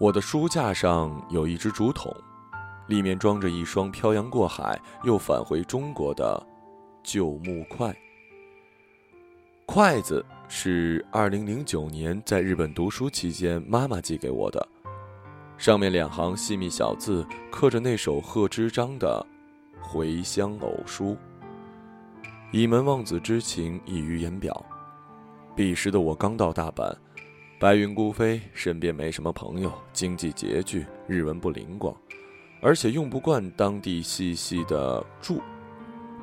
我的书架上有一只竹筒，里面装着一双漂洋过海又返回中国的旧木筷。筷子是二零零九年在日本读书期间妈妈寄给我的，上面两行细密小字刻着那首贺知章的《回乡偶书》。倚门望子之情溢于言表。彼时的我刚到大阪，白云孤飞，身边没什么朋友，经济拮据，日文不灵光，而且用不惯当地细细的箸。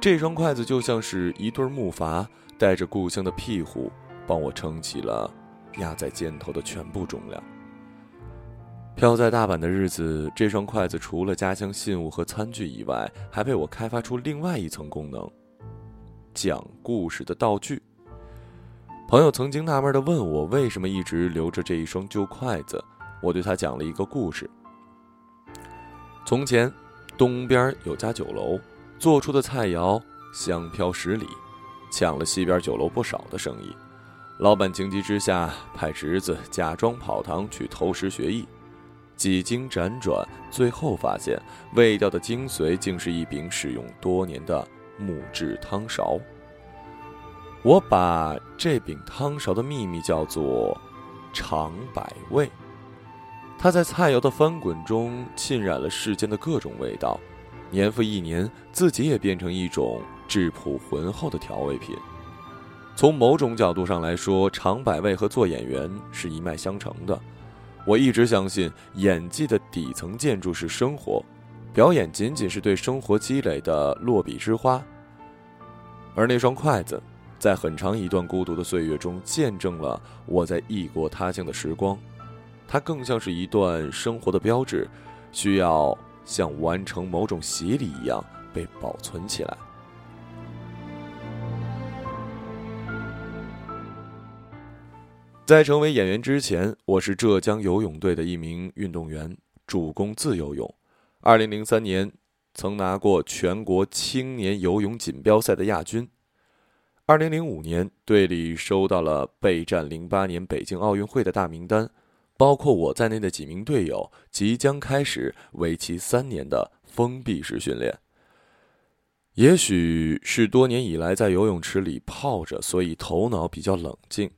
这双筷子就像是一对木筏。带着故乡的庇护，帮我撑起了压在肩头的全部重量。漂在大阪的日子，这双筷子除了家乡信物和餐具以外，还被我开发出另外一层功能——讲故事的道具。朋友曾经纳闷地问我，为什么一直留着这一双旧筷子？我对他讲了一个故事：从前，东边有家酒楼，做出的菜肴香飘十里。抢了西边酒楼不少的生意，老板情急之下派侄子假装跑堂去偷师学艺，几经辗转，最后发现味道的精髓竟是一柄使用多年的木质汤勺。我把这柄汤勺的秘密叫做“尝百味”，它在菜肴的翻滚中浸染了世间的各种味道，年复一年，自己也变成一种。质朴浑厚的调味品，从某种角度上来说，尝百味和做演员是一脉相承的。我一直相信，演技的底层建筑是生活，表演仅仅是对生活积累的落笔之花。而那双筷子，在很长一段孤独的岁月中，见证了我在异国他乡的时光。它更像是一段生活的标志，需要像完成某种洗礼一样被保存起来。在成为演员之前，我是浙江游泳队的一名运动员，主攻自由泳。二零零三年，曾拿过全国青年游泳锦标赛的亚军。二零零五年，队里收到了备战零八年北京奥运会的大名单，包括我在内的几名队友即将开始为期三年的封闭式训练。也许是多年以来在游泳池里泡着，所以头脑比较冷静。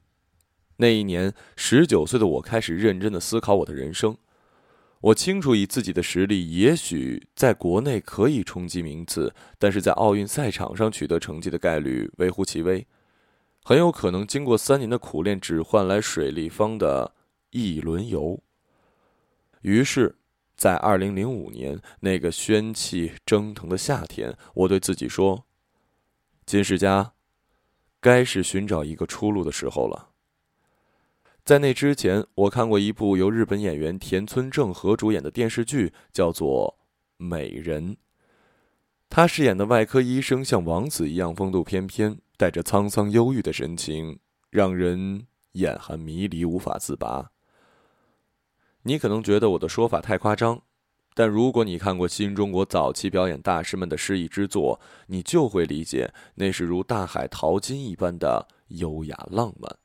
那一年，十九岁的我开始认真的思考我的人生。我清楚，以自己的实力，也许在国内可以冲击名次，但是在奥运赛场上取得成绩的概率微乎其微，很有可能经过三年的苦练，只换来水立方的一轮游。于是，在二零零五年那个喧气蒸腾的夏天，我对自己说：“金世佳，该是寻找一个出路的时候了。”在那之前，我看过一部由日本演员田村正和主演的电视剧，叫做《美人》。他饰演的外科医生像王子一样风度翩翩，带着沧桑忧郁的神情，让人眼含迷离，无法自拔。你可能觉得我的说法太夸张，但如果你看过新中国早期表演大师们的诗意之作，你就会理解，那是如大海淘金一般的优雅浪漫。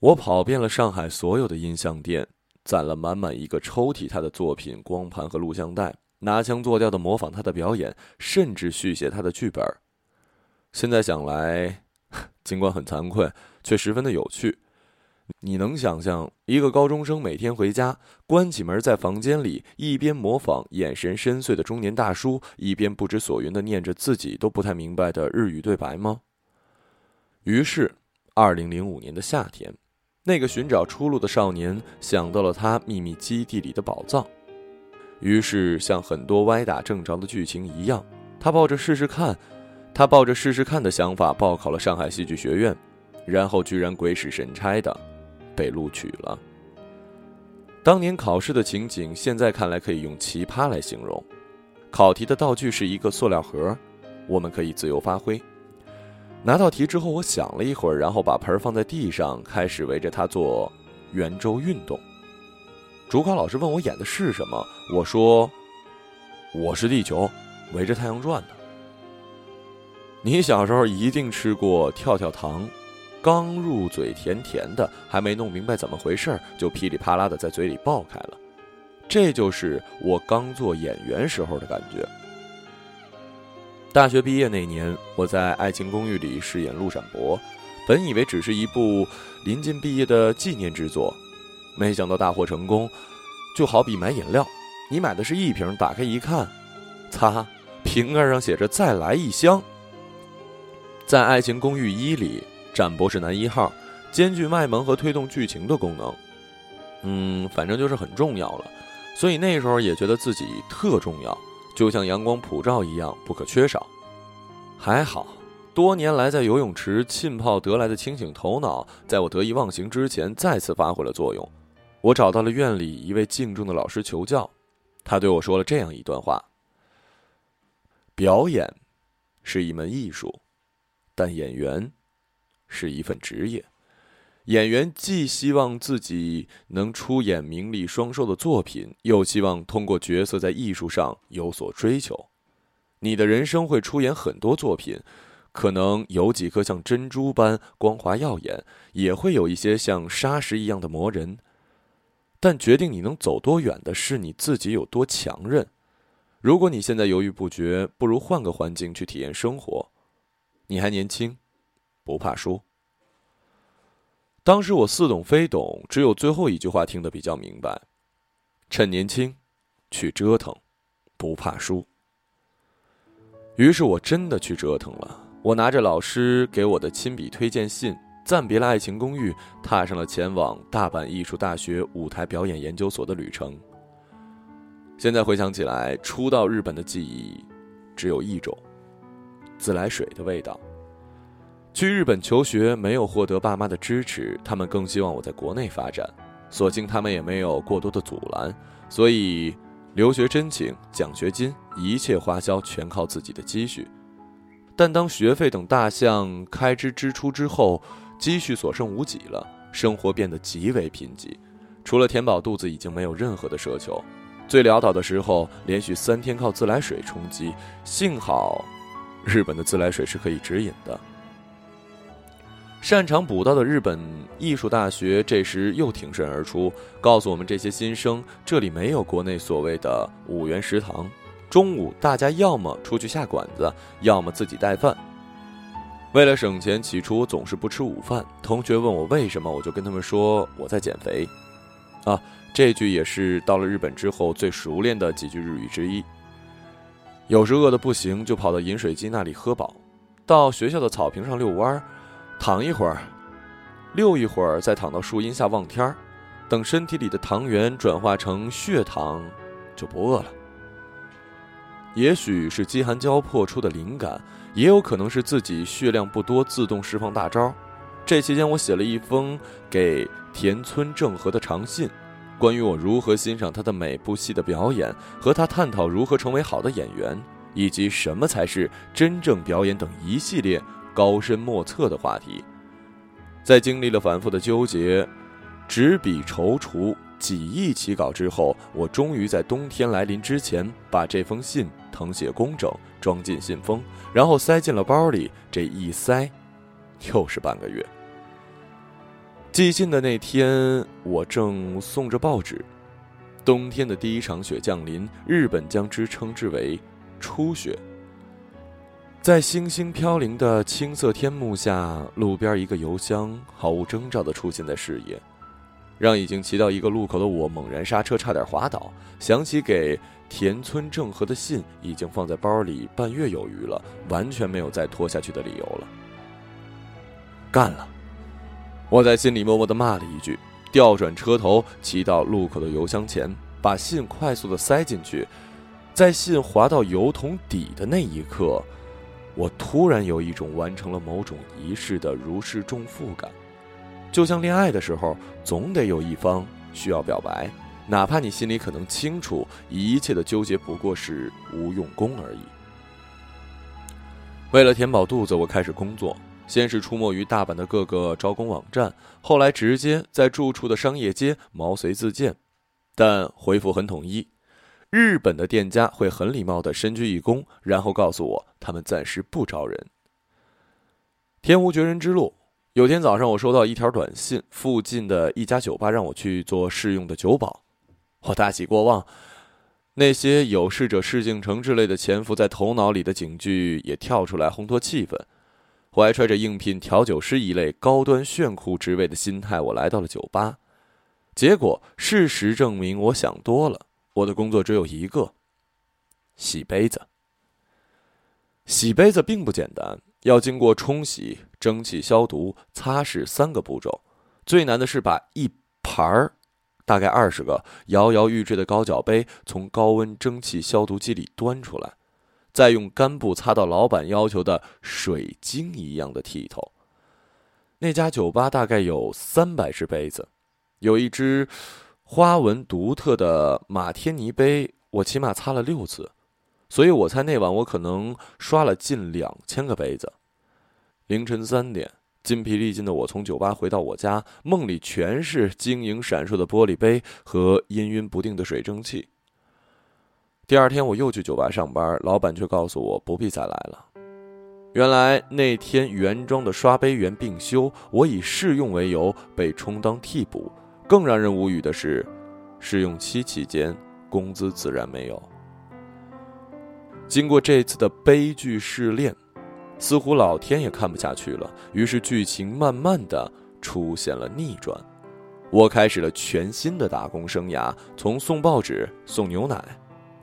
我跑遍了上海所有的音像店，攒了满满一个抽屉他的作品光盘和录像带，拿腔作调的模仿他的表演，甚至续写他的剧本。现在想来，尽管很惭愧，却十分的有趣。你能想象一个高中生每天回家，关起门在房间里，一边模仿眼神深邃的中年大叔，一边不知所云的念着自己都不太明白的日语对白吗？于是，二零零五年的夏天。那个寻找出路的少年想到了他秘密基地里的宝藏，于是像很多歪打正着的剧情一样，他抱着试试看，他抱着试试看的想法报考了上海戏剧学院，然后居然鬼使神差的被录取了。当年考试的情景，现在看来可以用奇葩来形容。考题的道具是一个塑料盒，我们可以自由发挥。拿到题之后，我想了一会儿，然后把盆放在地上，开始围着它做圆周运动。主考老师问我演的是什么，我说：“我是地球，围着太阳转的。”你小时候一定吃过跳跳糖，刚入嘴甜甜的，还没弄明白怎么回事，就噼里啪啦的在嘴里爆开了。这就是我刚做演员时候的感觉。大学毕业那年，我在《爱情公寓》里饰演陆闪博，本以为只是一部临近毕业的纪念之作，没想到大获成功。就好比买饮料，你买的是一瓶，打开一看，擦，瓶盖上写着“再来一箱”。在《爱情公寓一》里，展博是男一号，兼具卖萌和推动剧情的功能。嗯，反正就是很重要了。所以那时候也觉得自己特重要。就像阳光普照一样不可缺少。还好，多年来在游泳池浸泡得来的清醒头脑，在我得意忘形之前再次发挥了作用。我找到了院里一位敬重的老师求教，他对我说了这样一段话：表演是一门艺术，但演员是一份职业。演员既希望自己能出演名利双收的作品，又希望通过角色在艺术上有所追求。你的人生会出演很多作品，可能有几颗像珍珠般光滑耀眼，也会有一些像砂石一样的磨人。但决定你能走多远的是你自己有多强韧。如果你现在犹豫不决，不如换个环境去体验生活。你还年轻，不怕输。当时我似懂非懂，只有最后一句话听得比较明白：趁年轻，去折腾，不怕输。于是我真的去折腾了。我拿着老师给我的亲笔推荐信，暂别了爱情公寓，踏上了前往大阪艺术大学舞台表演研究所的旅程。现在回想起来，初到日本的记忆只有一种：自来水的味道。去日本求学没有获得爸妈的支持，他们更希望我在国内发展，所幸他们也没有过多的阻拦，所以留学申请、奖学金、一切花销全靠自己的积蓄。但当学费等大项开支支出之后，积蓄所剩无几了，生活变得极为贫瘠，除了填饱肚子，已经没有任何的奢求。最潦倒的时候，连续三天靠自来水充饥，幸好日本的自来水是可以直饮的。擅长补刀的日本艺术大学这时又挺身而出，告诉我们这些新生，这里没有国内所谓的五元食堂，中午大家要么出去下馆子，要么自己带饭。为了省钱，起初总是不吃午饭。同学问我为什么，我就跟他们说我在减肥。啊，这句也是到了日本之后最熟练的几句日语之一。有时饿得不行，就跑到饮水机那里喝饱，到学校的草坪上遛弯儿。躺一会儿，溜一会儿，再躺到树荫下望天儿，等身体里的糖原转化成血糖，就不饿了。也许是饥寒交迫出的灵感，也有可能是自己血量不多，自动释放大招。这期间，我写了一封给田村正和的长信，关于我如何欣赏他的每部戏的表演，和他探讨如何成为好的演员，以及什么才是真正表演等一系列。高深莫测的话题，在经历了反复的纠结、执笔踌躇、几易起稿之后，我终于在冬天来临之前，把这封信誊写工整，装进信封，然后塞进了包里。这一塞，又是半个月。寄信的那天，我正送着报纸，冬天的第一场雪降临，日本将之称之为初雪。在星星飘零的青色天幕下，路边一个邮箱毫无征兆地出现在视野，让已经骑到一个路口的我猛然刹车，差点滑倒。想起给田村正和的信已经放在包里半月有余了，完全没有再拖下去的理由了。干了！我在心里默默地骂了一句，调转车头，骑到路口的邮箱前，把信快速地塞进去。在信滑到油桶底的那一刻。我突然有一种完成了某种仪式的如释重负感，就像恋爱的时候，总得有一方需要表白，哪怕你心里可能清楚，一切的纠结不过是无用功而已。为了填饱肚子，我开始工作，先是出没于大阪的各个招工网站，后来直接在住处的商业街毛遂自荐，但回复很统一。日本的店家会很礼貌的深鞠一躬，然后告诉我他们暂时不招人。天无绝人之路，有天早上，我收到一条短信，附近的一家酒吧让我去做试用的酒保，我大喜过望。那些有事者事竟成之类的潜伏在头脑里的警句也跳出来烘托气氛。怀揣着应聘调酒师一类高端炫酷职位的心态，我来到了酒吧。结果事实证明，我想多了。我的工作只有一个：洗杯子。洗杯子并不简单，要经过冲洗、蒸汽消毒、擦拭三个步骤。最难的是把一盘儿，大概二十个摇摇欲坠的高脚杯从高温蒸汽消毒机里端出来。再用干布擦到老板要求的水晶一样的剔透。那家酒吧大概有三百只杯子，有一只花纹独特的马天尼杯，我起码擦了六次，所以我猜那晚我可能刷了近两千个杯子。凌晨三点，筋疲力尽的我从酒吧回到我家，梦里全是晶莹闪烁的玻璃杯和氤氲不定的水蒸气。第二天我又去酒吧上班，老板却告诉我不必再来了。原来那天原装的刷杯员病休，我以试用为由被充当替补。更让人无语的是，试用期期间工资自然没有。经过这次的悲剧试炼，似乎老天也看不下去了，于是剧情慢慢的出现了逆转。我开始了全新的打工生涯，从送报纸、送牛奶。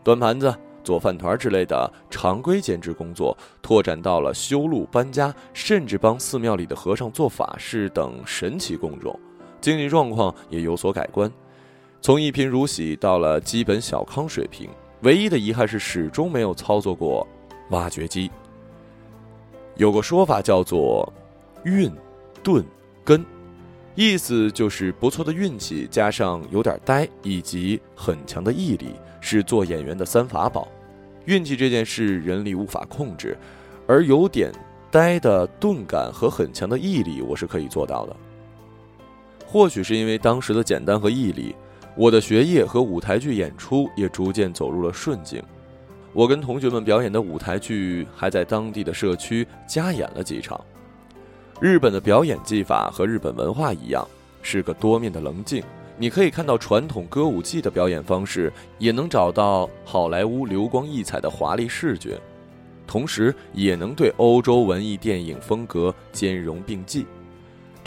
端盘子、做饭团之类的常规兼职工作，拓展到了修路、搬家，甚至帮寺庙里的和尚做法事等神奇工种。经济状况也有所改观，从一贫如洗到了基本小康水平。唯一的遗憾是，始终没有操作过挖掘机。有个说法叫做“运、钝、根”，意思就是不错的运气加上有点呆，以及很强的毅力。是做演员的三法宝，运气这件事人力无法控制，而有点呆的钝感和很强的毅力，我是可以做到的。或许是因为当时的简单和毅力，我的学业和舞台剧演出也逐渐走入了顺境。我跟同学们表演的舞台剧还在当地的社区加演了几场。日本的表演技法和日本文化一样，是个多面的棱镜。你可以看到传统歌舞伎的表演方式，也能找到好莱坞流光溢彩的华丽视觉，同时也能对欧洲文艺电影风格兼容并济。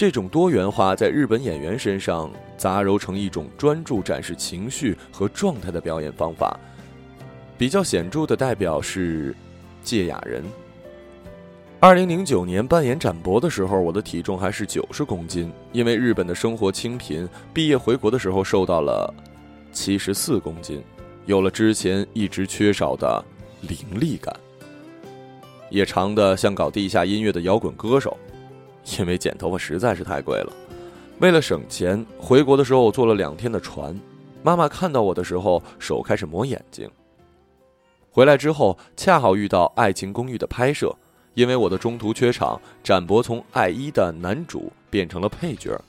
这种多元化在日本演员身上杂糅成一种专注展示情绪和状态的表演方法。比较显著的代表是芥雅人。二零零九年扮演展博的时候，我的体重还是九十公斤。因为日本的生活清贫，毕业回国的时候瘦到了七十四公斤，有了之前一直缺少的凌厉感，也长得像搞地下音乐的摇滚歌手。因为剪头发实在是太贵了，为了省钱，回国的时候我坐了两天的船。妈妈看到我的时候，手开始抹眼睛。回来之后，恰好遇到《爱情公寓》的拍摄。因为我的中途缺场，展博从爱一的男主变成了配角。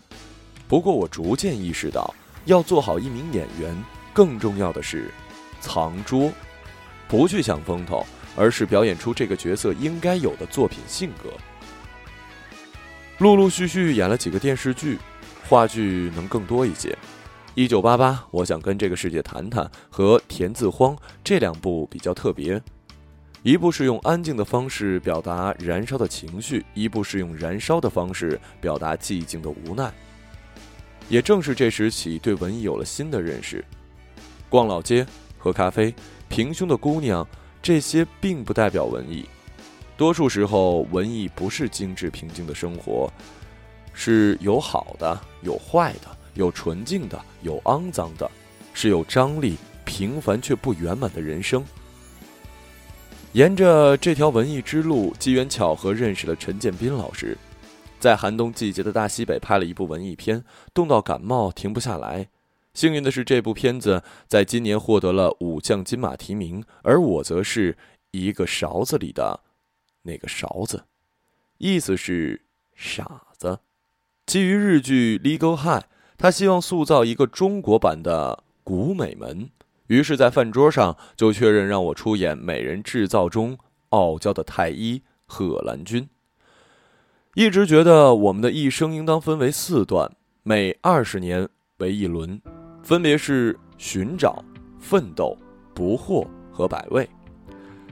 不过我逐渐意识到，要做好一名演员，更重要的是藏拙，不去想风头，而是表演出这个角色应该有的作品性格。陆陆续续演了几个电视剧，话剧能更多一些。一九八八，我想跟这个世界谈谈和田字荒这两部比较特别。一部是用安静的方式表达燃烧的情绪，一部是用燃烧的方式表达寂静的无奈。也正是这时起，对文艺有了新的认识。逛老街、喝咖啡、平胸的姑娘，这些并不代表文艺。多数时候，文艺不是精致平静的生活，是有好的，有坏的，有纯净的，有肮脏的，是有张力、平凡却不圆满的人生。沿着这条文艺之路，机缘巧合认识了陈建斌老师，在寒冬季节的大西北拍了一部文艺片，冻到感冒停不下来。幸运的是，这部片子在今年获得了五项金马提名，而我则是一个勺子里的那个勺子，意思是傻子。基于日剧《Legal High》，他希望塑造一个中国版的古美门。于是，在饭桌上就确认让我出演《美人制造》中傲娇的太医贺兰君。一直觉得我们的一生应当分为四段，每二十年为一轮，分别是寻找、奋斗、不惑和百味。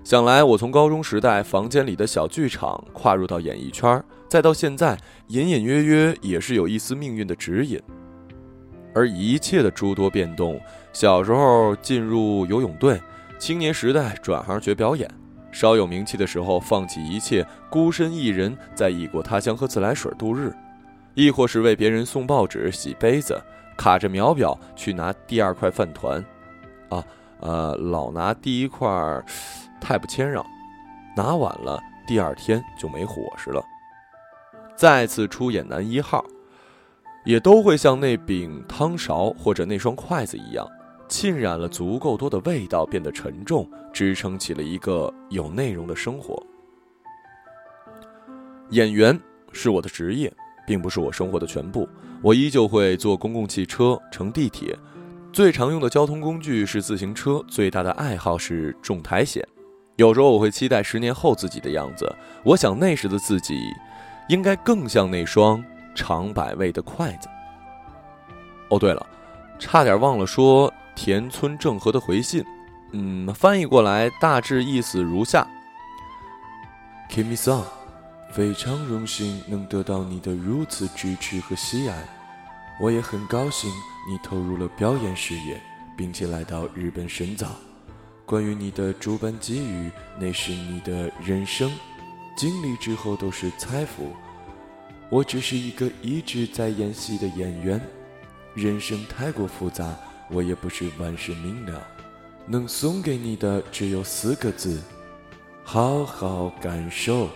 想来，我从高中时代房间里的小剧场跨入到演艺圈，再到现在，隐隐约约也是有一丝命运的指引。而一切的诸多变动，小时候进入游泳队，青年时代转行学表演，稍有名气的时候放弃一切，孤身一人在异国他乡喝自来水度日，亦或是为别人送报纸、洗杯子，卡着秒表去拿第二块饭团，啊，呃，老拿第一块。太不谦让，拿晚了，第二天就没伙食了。再次出演男一号，也都会像那柄汤勺或者那双筷子一样，浸染了足够多的味道，变得沉重，支撑起了一个有内容的生活。演员是我的职业，并不是我生活的全部。我依旧会坐公共汽车、乘地铁，最常用的交通工具是自行车，最大的爱好是种苔藓。有时候我会期待十年后自己的样子，我想那时的自己，应该更像那双尝百味的筷子。哦，对了，差点忘了说田村正和的回信，嗯，翻译过来大致意思如下 kimi song 非常荣幸能得到你的如此支持和喜爱，我也很高兴你投入了表演事业，并且来到日本深造。关于你的诸般机遇，那是你的人生经历之后都是财富。我只是一个一直在演戏的演员，人生太过复杂，我也不是万事明了。能送给你的只有四个字：好好感受。